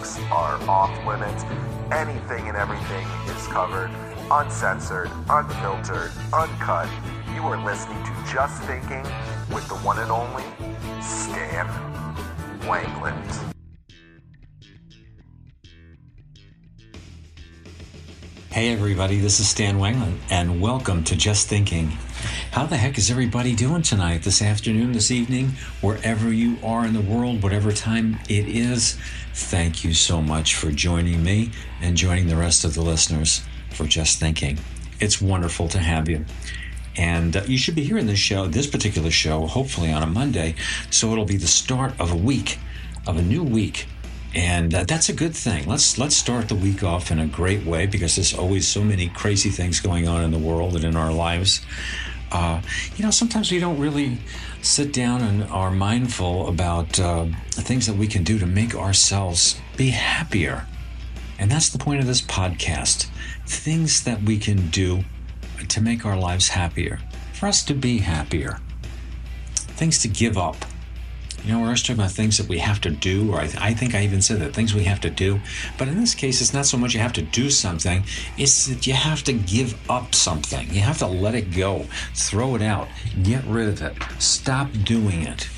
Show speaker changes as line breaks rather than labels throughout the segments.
Topics are off limits. Anything and everything is covered, uncensored, unfiltered, uncut. You are listening to Just Thinking with the one and only Stan Wanglund.
Hey everybody, this is Stan Wanglund, and welcome to Just Thinking. How the heck is everybody doing tonight, this afternoon, this evening, wherever you are in the world, whatever time it is? Thank you so much for joining me and joining the rest of the listeners for Just Thinking. It's wonderful to have you. And uh, you should be hearing this show, this particular show, hopefully on a Monday, so it'll be the start of a week, of a new week and uh, that's a good thing. Let's let's start the week off in a great way because there's always so many crazy things going on in the world and in our lives. Uh, you know, sometimes we don't really sit down and are mindful about uh, things that we can do to make ourselves be happier. And that's the point of this podcast things that we can do to make our lives happier, for us to be happier, things to give up. You know, we're always talking about things that we have to do, or I, I think I even said that things we have to do. But in this case, it's not so much you have to do something, it's that you have to give up something. You have to let it go, throw it out, get rid of it, stop doing it.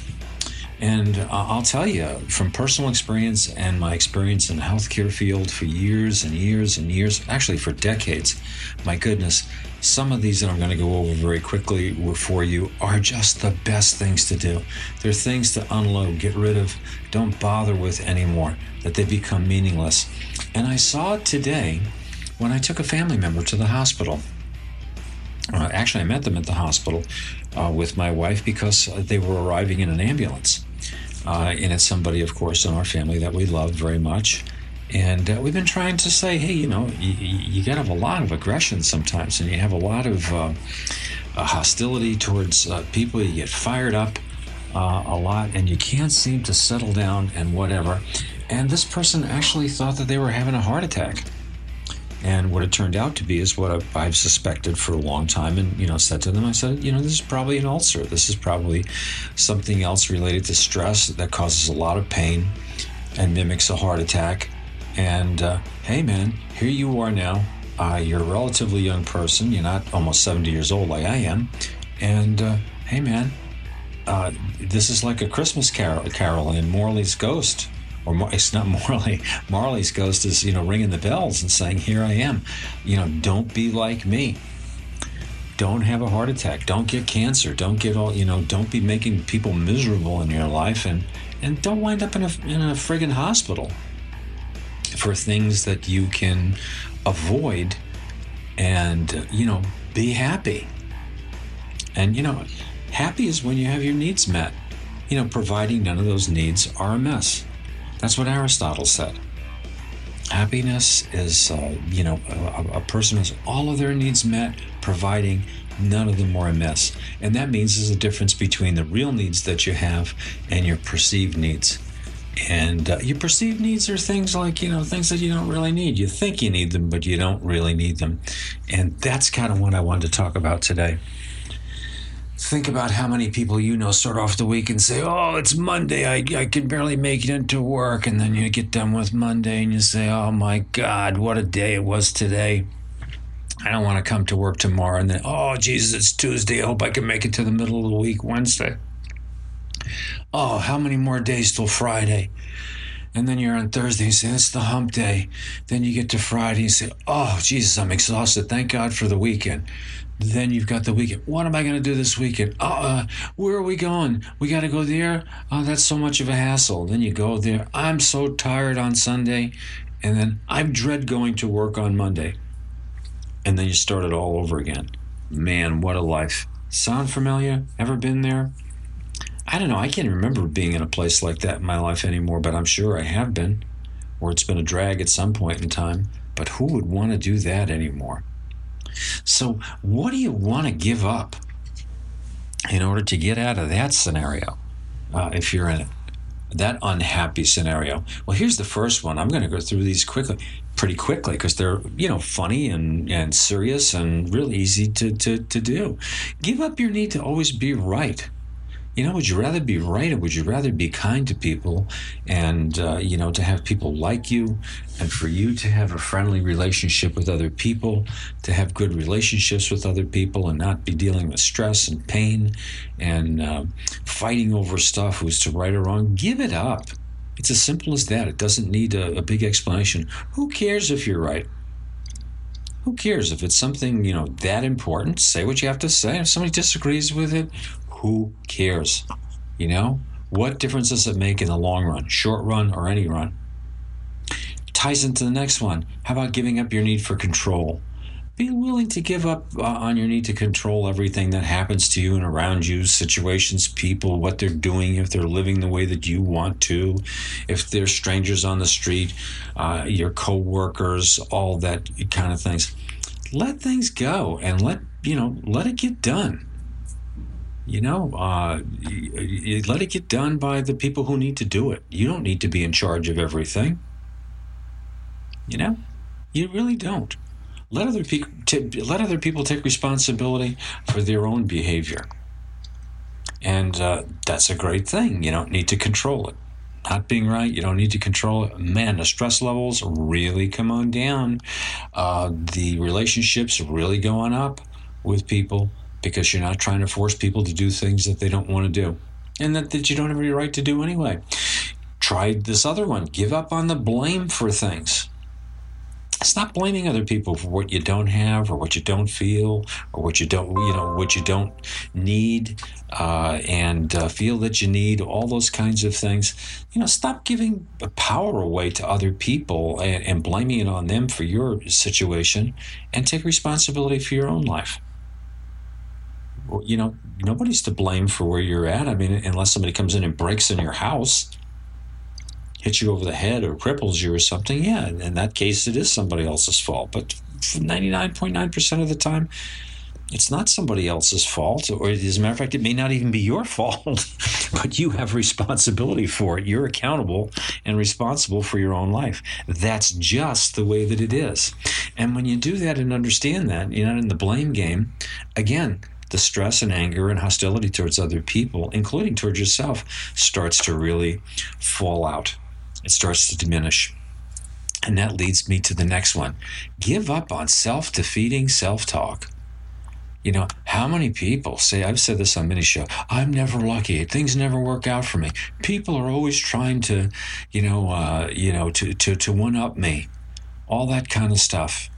And uh, I'll tell you from personal experience and my experience in the healthcare field for years and years and years, actually for decades, my goodness, some of these that I'm going to go over very quickly for you are just the best things to do. They're things to unload, get rid of, don't bother with anymore, that they become meaningless. And I saw it today when I took a family member to the hospital. Uh, actually, I met them at the hospital uh, with my wife because they were arriving in an ambulance. Uh, and it's somebody, of course, in our family that we love very much. And uh, we've been trying to say, hey, you know, you, you got to have a lot of aggression sometimes, and you have a lot of uh, uh, hostility towards uh, people. You get fired up uh, a lot, and you can't seem to settle down and whatever. And this person actually thought that they were having a heart attack. And what it turned out to be is what I've suspected for a long time, and you know, said to them, I said, you know, this is probably an ulcer. This is probably something else related to stress that causes a lot of pain and mimics a heart attack. And uh, hey, man, here you are now. Uh, you're a relatively young person. You're not almost 70 years old like I am. And uh, hey, man, uh, this is like a Christmas carol, carol in Morley's Ghost or it's not Morley. Marley's ghost is, you know, ringing the bells and saying, "Here I am." You know, don't be like me. Don't have a heart attack. Don't get cancer. Don't get all, you know, don't be making people miserable in your life, and and don't wind up in a in a friggin' hospital for things that you can avoid, and you know, be happy. And you know, happy is when you have your needs met. You know, providing none of those needs are a mess. That's what Aristotle said. Happiness is, uh, you know, a, a, person has all of their needs met, providing none of them are a mess. And that means there's a difference between the real needs that you have and your perceived needs. And uh, your perceived needs are things like, you know, things that you don't really need. You think you need them, but you don't really need them. And that's kind of what I wanted to talk about today think about how many people you know start off the week and say, Oh, it's Monday. I, I can barely make it into work. And then you get done with Monday and you say, Oh my God, what a day it was today. I don't want to come to work tomorrow. And then, Oh, Jesus, it's Tuesday. I hope I can make it to the middle of the week, Wednesday. Oh, how many more days till Friday? And then you're on Thursday and say, It's the hump day. Then you get to Friday and say, Oh, Jesus, I'm exhausted. Thank God for the weekend. Then you've got the weekend. What am I going to do this weekend? Uh, uh, where are we going? We got to go there. Oh, that's so much of a hassle. Then you go there. I'm so tired on Sunday, and then I dread going to work on Monday. And then you start it all over again. Man, what a life! Sound familiar? Ever been there? I don't know. I can't remember being in a place like that in my life anymore, but I'm sure I have been, or it's been a drag at some point in time. But who would want to do that anymore? So, what do you want to give up in order to get out of that scenario uh, if you're in it? That unhappy scenario. Well, here's the first one. I'm going to go through these quickly, pretty quickly, because they're you know funny and, and serious and really easy to, to, to do. Give up your need to always be right you know, would you rather be right or would you rather be kind to people and, uh, you know, to have people like you and for you to have a friendly relationship with other people, to have good relationships with other people and not be dealing with stress and pain and uh, fighting over stuff who's to right or wrong? Give it up. It's as simple as that. It doesn't need a, a big explanation. Who cares if you're right? Who cares if it's something, you know, that important? Say what you have to say. If somebody disagrees with it, who cares? You know, what difference does it make in the long run, short run, or any run? Ties into the next one. How about giving up your need for control? Be willing to give up uh, on your need to control everything that happens to you and around you situations, people, what they're doing, if they're living the way that you want to, if they're strangers on the street, uh, your co workers, all that kind of things. Let things go and let, you know, let it get done you know, uh, you, you let it get done by the people who need to do it. You don't need to be in charge of everything. You know, you really don't. Let other people t- let other people take responsibility for their own behavior, and uh, that's a great thing. You don't need to control it. Not being right, you don't need to control it. Man, the stress levels really come on down. Uh, the relationships really going up with people because you're not trying to force people to do things that they don't want to do and that, that you don't have any right to do anyway. Try this other one. Give up on the blame for things. Stop blaming other people for what you don't have or what you don't feel or what you don't, you know, what you don't need uh, and uh, feel that you need, all those kinds of things. You know, stop giving power away to other people and, and blaming it on them for your situation and take responsibility for your own life you know, nobody's to blame for where you're at. I mean, unless somebody comes in and breaks in your house. hits you over the head or cripples you or something, yeah, in, that case, it is somebody else's fault. But 99.9% of the time, it's not somebody else's fault, or as a matter of fact, it may not even be your fault, but you have responsibility for it. You're accountable and responsible for your own life. That's just the way that it is. And when you do that and understand that, you're not in the blame game, again, the stress and anger and hostility towards other people, including towards yourself, starts to really fall out. It starts to diminish. And that leads me to the next one give up on self defeating self talk. You know, how many people say, I've said this on many shows, I'm never lucky. Things never work out for me. People are always trying to, you know, uh, you know, to, to, to one up me. All that kind of stuff.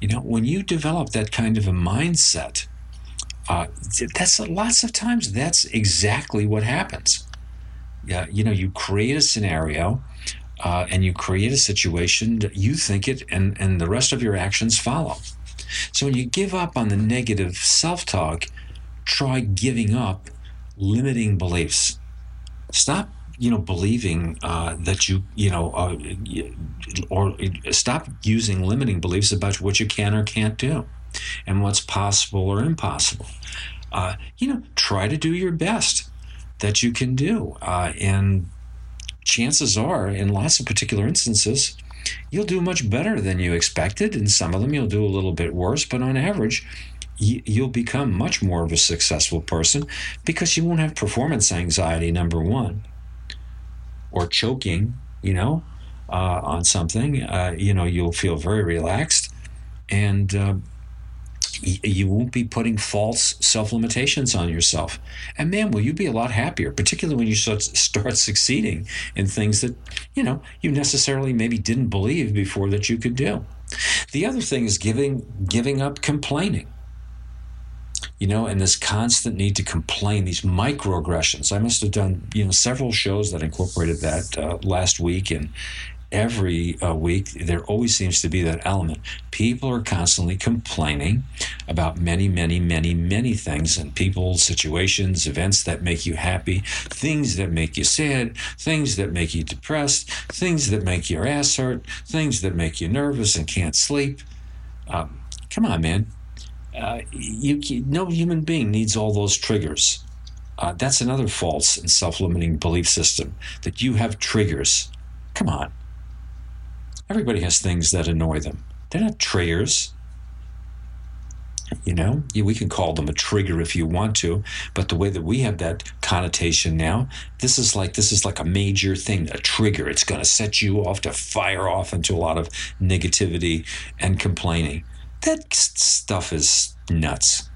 You know, when you develop that kind of a mindset, uh, that's lots of times that's exactly what happens. Yeah, you know, you create a scenario uh, and you create a situation, that you think it, and, and the rest of your actions follow. So when you give up on the negative self talk, try giving up limiting beliefs. Stop, you know, believing uh, that you, you know, uh, or stop using limiting beliefs about what you can or can't do and what's possible or impossible. Uh, you know, try to do your best that you can do. Uh, and chances are, in lots of particular instances, you'll do much better than you expected. In some of them, you'll do a little bit worse, but on average, you'll become much more of a successful person because you won't have performance anxiety, number one, or choking, you know, uh, on something. Uh, you know, you'll feel very relaxed and uh, you won't be putting false self limitations on yourself. And man, will you be a lot happier, particularly when you start, start succeeding in things that, you know, you necessarily maybe didn't believe before that you could do. The other thing is giving giving up complaining. You know, and this constant need to complain, these microaggressions. I must have done, you know, several shows that incorporated that uh, last week, and every uh, week, there always seems to be that element. People are constantly complaining about many, many, many, many things and people, situations, events that make you happy, things that make you sad, things that make you depressed, things that make your ass hurt, things that make you nervous and can't sleep. Um, come on, man. Uh, you, no human being needs all those triggers. Uh, that's another false and self limiting belief system that you have triggers. Come on. Everybody has things that annoy them. They're not triggers. You know, we can call them a trigger if you want to, but the way that we have that connotation now, this is like this is like a major thing, a trigger. It's going to set you off to fire off into a lot of negativity and complaining. That stuff is nuts.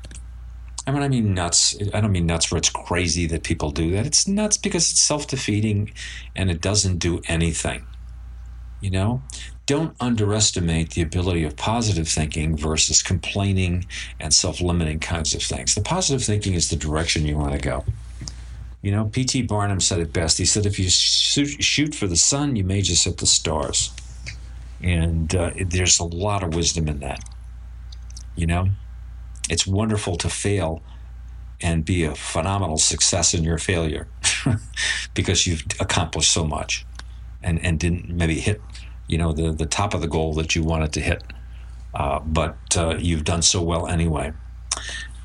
I mean, I mean nuts. I don't mean nuts where it's crazy that people do that. It's nuts because it's self defeating and it doesn't do anything. You know, don't underestimate the ability of positive thinking versus complaining and self limiting kinds of things. The positive thinking is the direction you want to go. You know, P.T. Barnum said it best. He said, if you shoot for the sun, you may just hit the stars. And uh, there's a lot of wisdom in that. You know, it's wonderful to fail and be a phenomenal success in your failure because you've accomplished so much and, and didn't maybe hit, you know, the, the top of the goal that you wanted to hit. Uh, but uh, you've done so well anyway.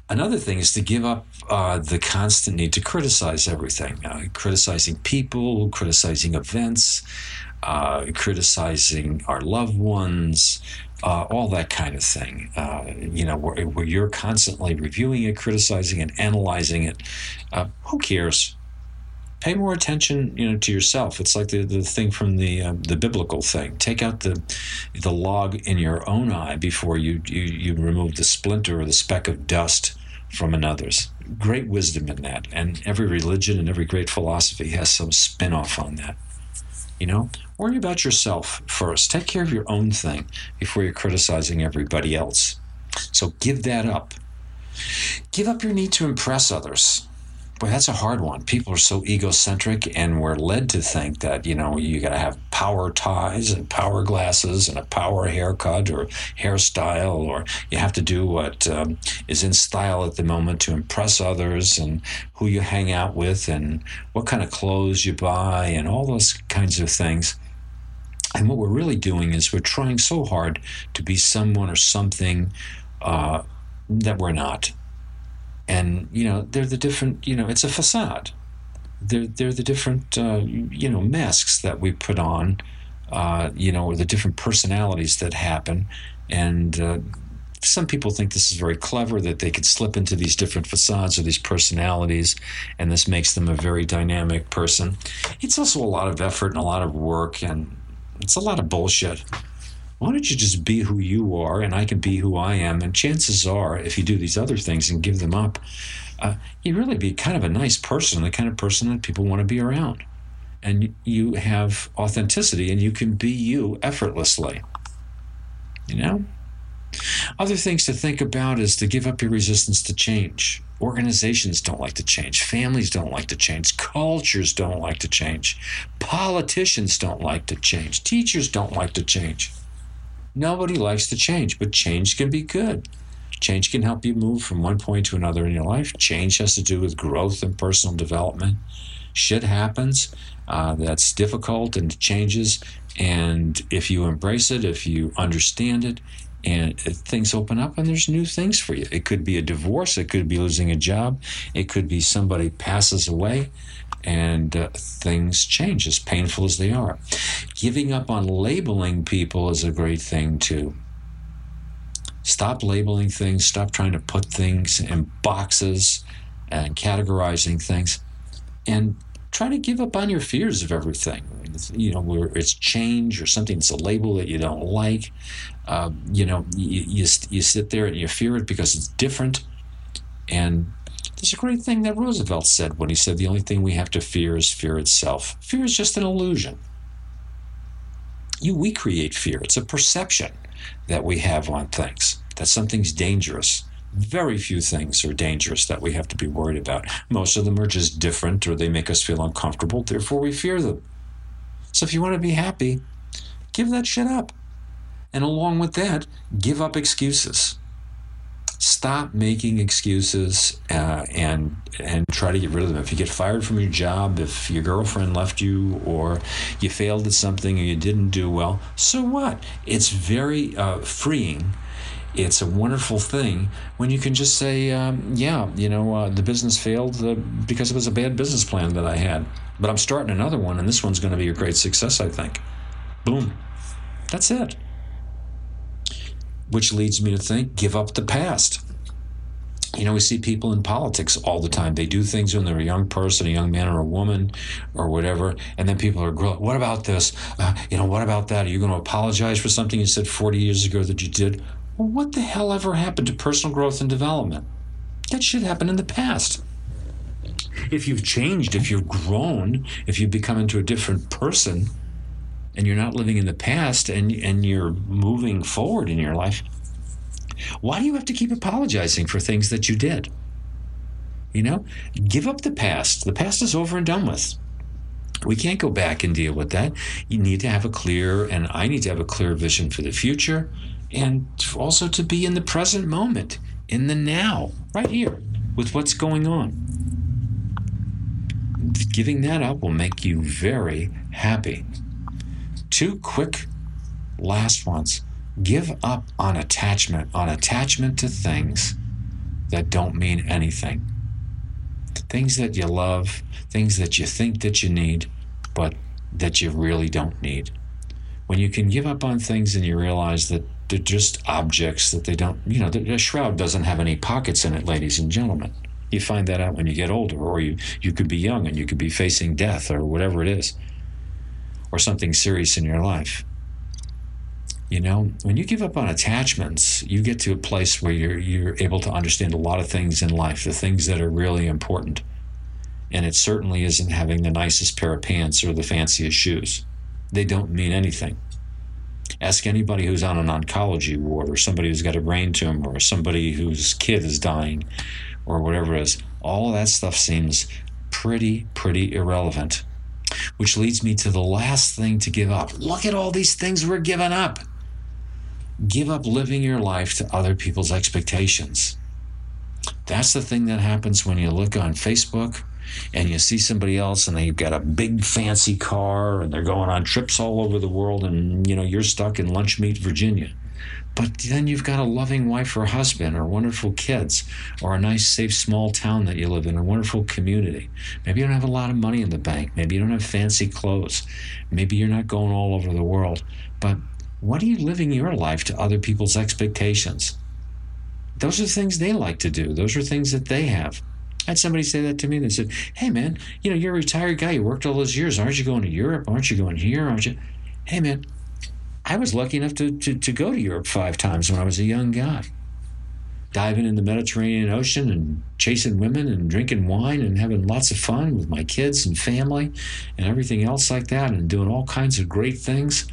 Another thing is to give up uh, the constant need to criticize everything, uh, criticizing people, criticizing events, uh, criticizing our loved ones, uh, all that kind of thing. you know, where, where, you're constantly reviewing it, criticizing it, analyzing it. who cares? Pay more attention, you know, to yourself. It's like the, the thing from the uh, the biblical thing. Take out the the log in your own eye before you, you you remove the splinter or the speck of dust from another's. Great wisdom in that, and every religion and every great philosophy has some spin off on that. You know, worry about yourself first. Take care of your own thing before you're criticizing everybody else. So give that up. Give up your need to impress others boy, that's a hard one. People are so egocentric, and we're led to think that you know you got to have power ties and power glasses and a power haircut or hairstyle, or you have to do what um, is in style at the moment to impress others and who you hang out with and what kind of clothes you buy and all those kinds of things. And what we're really doing is we're trying so hard to be someone or something uh, that we're not. And, you know, they're the different, you know, it's a facade. They're, they're the different, uh, you know, masks that we put on, uh, you know, or the different personalities that happen. And uh, some people think this is very clever that they could slip into these different facades or these personalities, and this makes them a very dynamic person. It's also a lot of effort and a lot of work, and it's a lot of bullshit. Why don't you just be who you are and I can be who I am? And chances are, if you do these other things and give them up, uh, you really be kind of a nice person, the kind of person that people want to be around. And you have authenticity and you can be you effortlessly. You know? Other things to think about is to give up your resistance to change. Organizations don't like to change. Families don't like to change. Cultures don't like to change. Politicians don't like to change. Teachers don't like to change. Nobody likes to change, but change can be good. Change can help you move from one point to another in your life. Change has to do with growth and personal development. Shit happens uh, that's difficult and changes. And if you embrace it, if you understand it, and things open up and there's new things for you. It could be a divorce, it could be losing a job, it could be somebody passes away and uh, things change as painful as they are. Giving up on labeling people is a great thing too. Stop labeling things, stop trying to put things in boxes and categorizing things and try to give up on your fears of everything. You know, where it's change or something that's a label that you don't like. Uh, you know, you, you, you sit there and you fear it because it's different. And there's a great thing that Roosevelt said when he said the only thing we have to fear is fear itself. Fear is just an illusion. You, we create fear. It's a perception that we have on things that something's dangerous. Very few things are dangerous that we have to be worried about. Most of them are just different or they make us feel uncomfortable, therefore we fear them. So if you want to be happy, give that shit up. And along with that, give up excuses. Stop making excuses uh, and and try to get rid of them. If you get fired from your job, if your girlfriend left you, or you failed at something, or you didn't do well, so what? It's very uh, freeing it's a wonderful thing when you can just say, um, yeah, you know, uh, the business failed uh, because it was a bad business plan that I had. But I'm starting another one, and this one's going to be a great success, I think. Boom. That's it. Which leads me to think give up the past. You know, we see people in politics all the time. They do things when they're a young person, a young man or a woman, or whatever, and then people are growing. What about this? Uh, you know, what about that? Are you going to apologize for something you said 40 years ago that you did? Well, what the hell ever happened to personal growth and development? That should happen in the past. If you've changed, if you've grown, if you've become into a different person, and you're not living in the past and, and you're moving forward in your life, why do you have to keep apologizing for things that you did? You know, give up the past. The past is over and done with. We can't go back and deal with that. You need to have a clear, and I need to have a clear vision for the future and also to be in the present moment, in the now, right here, with what's going on. Giving that up will make you very happy. Two quick last ones. Give up on attachment, on attachment to things that don't mean anything. Things that you love, things that you think that you need, but that you really don't need. When you can give up on things and you realize that they're just objects that they don't, you know, a shroud doesn't have any pockets in it, ladies and gentlemen. You find that out when you get older, or you, you could be young and you could be facing death or whatever it is, or something serious in your life. You know, when you give up on attachments, you get to a place where you're, you're able to understand a lot of things in life, the things that are really important. And it certainly isn't having the nicest pair of pants or the fanciest shoes. They don't mean anything. Ask anybody who's on an oncology ward or somebody who's got a brain tumor or somebody whose kid is dying or whatever it is. All that stuff seems pretty, pretty irrelevant. Which leads me to the last thing to give up. Look at all these things we're giving up. Give up living your life to other people's expectations. That's the thing that happens when you look on Facebook and you see somebody else and they've got a big fancy car and they're going on trips all over the world and you know you're stuck in Lunchmeat, Virginia. But then you've got a loving wife or husband or wonderful kids or a nice safe small town that you live in, a wonderful community. Maybe you don't have a lot of money in the bank. Maybe you don't have fancy clothes. Maybe you're not going all over the world. But what are you living your life to other people's expectations? Those are things they like to do. Those are things that they have. I had somebody say that to me. They said, Hey, man, you know, you're a retired guy. You worked all those years. Aren't you going to Europe? Aren't you going here? Aren't you? Hey, man, I was lucky enough to, to, to go to Europe five times when I was a young guy. Diving in the Mediterranean Ocean and chasing women and drinking wine and having lots of fun with my kids and family and everything else like that and doing all kinds of great things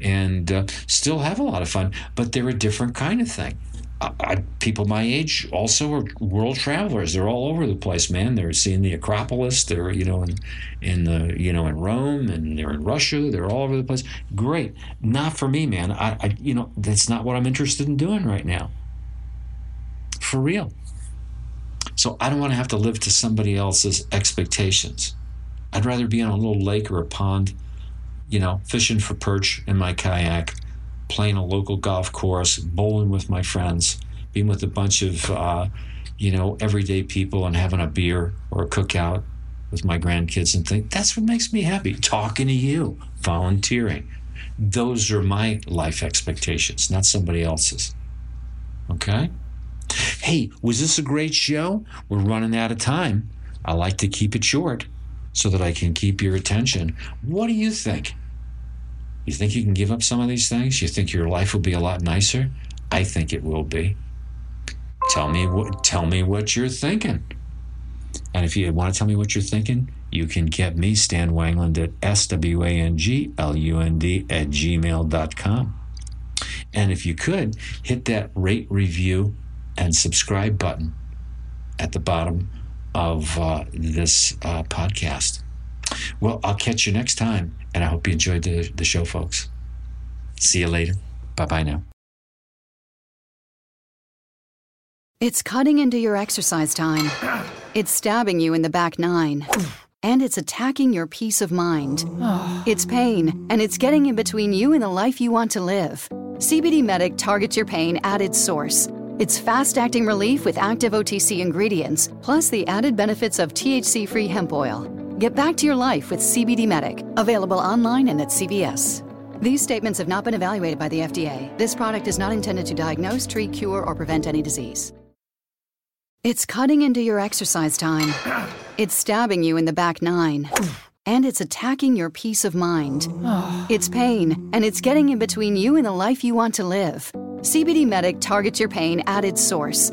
and uh, still have a lot of fun, but they're a different kind of thing. I, people my age also are world travelers. They're all over the place, man. They're seeing the Acropolis. They're you know in in the you know in Rome and they're in Russia. They're all over the place. Great. Not for me, man. I, I you know that's not what I'm interested in doing right now. For real. So I don't want to have to live to somebody else's expectations. I'd rather be on a little lake or a pond, you know, fishing for perch in my kayak playing a local golf course, bowling with my friends, being with a bunch of, uh, you know, everyday people and having a beer or a cookout with my grandkids and think that's what makes me happy. Talking to you, volunteering. Those are my life expectations, not somebody else's. Okay? Hey, was this a great show? We're running out of time. I like to keep it short so that I can keep your attention. What do you think? You think you can give up some of these things? You think your life will be a lot nicer? I think it will be. Tell me what tell me what you're thinking. And if you want to tell me what you're thinking, you can get me, Stan Wanglund, at S-W-A-N-G-L-U-N-D at gmail.com. And if you could, hit that rate, review, and subscribe button at the bottom of uh, this uh, podcast. Well, I'll catch you next time, and I hope you enjoyed the, the show, folks. See you later. Bye bye now.
It's cutting into your exercise time. It's stabbing you in the back nine. And it's attacking your peace of mind. It's pain, and it's getting in between you and the life you want to live. CBD Medic targets your pain at its source. It's fast acting relief with active OTC ingredients, plus the added benefits of THC free hemp oil. Get back to your life with CBD Medic, available online and at CVS. These statements have not been evaluated by the FDA. This product is not intended to diagnose, treat, cure, or prevent any disease. It's cutting into your exercise time. It's stabbing you in the back nine. And it's attacking your peace of mind. It's pain, and it's getting in between you and the life you want to live. CBD Medic targets your pain at its source.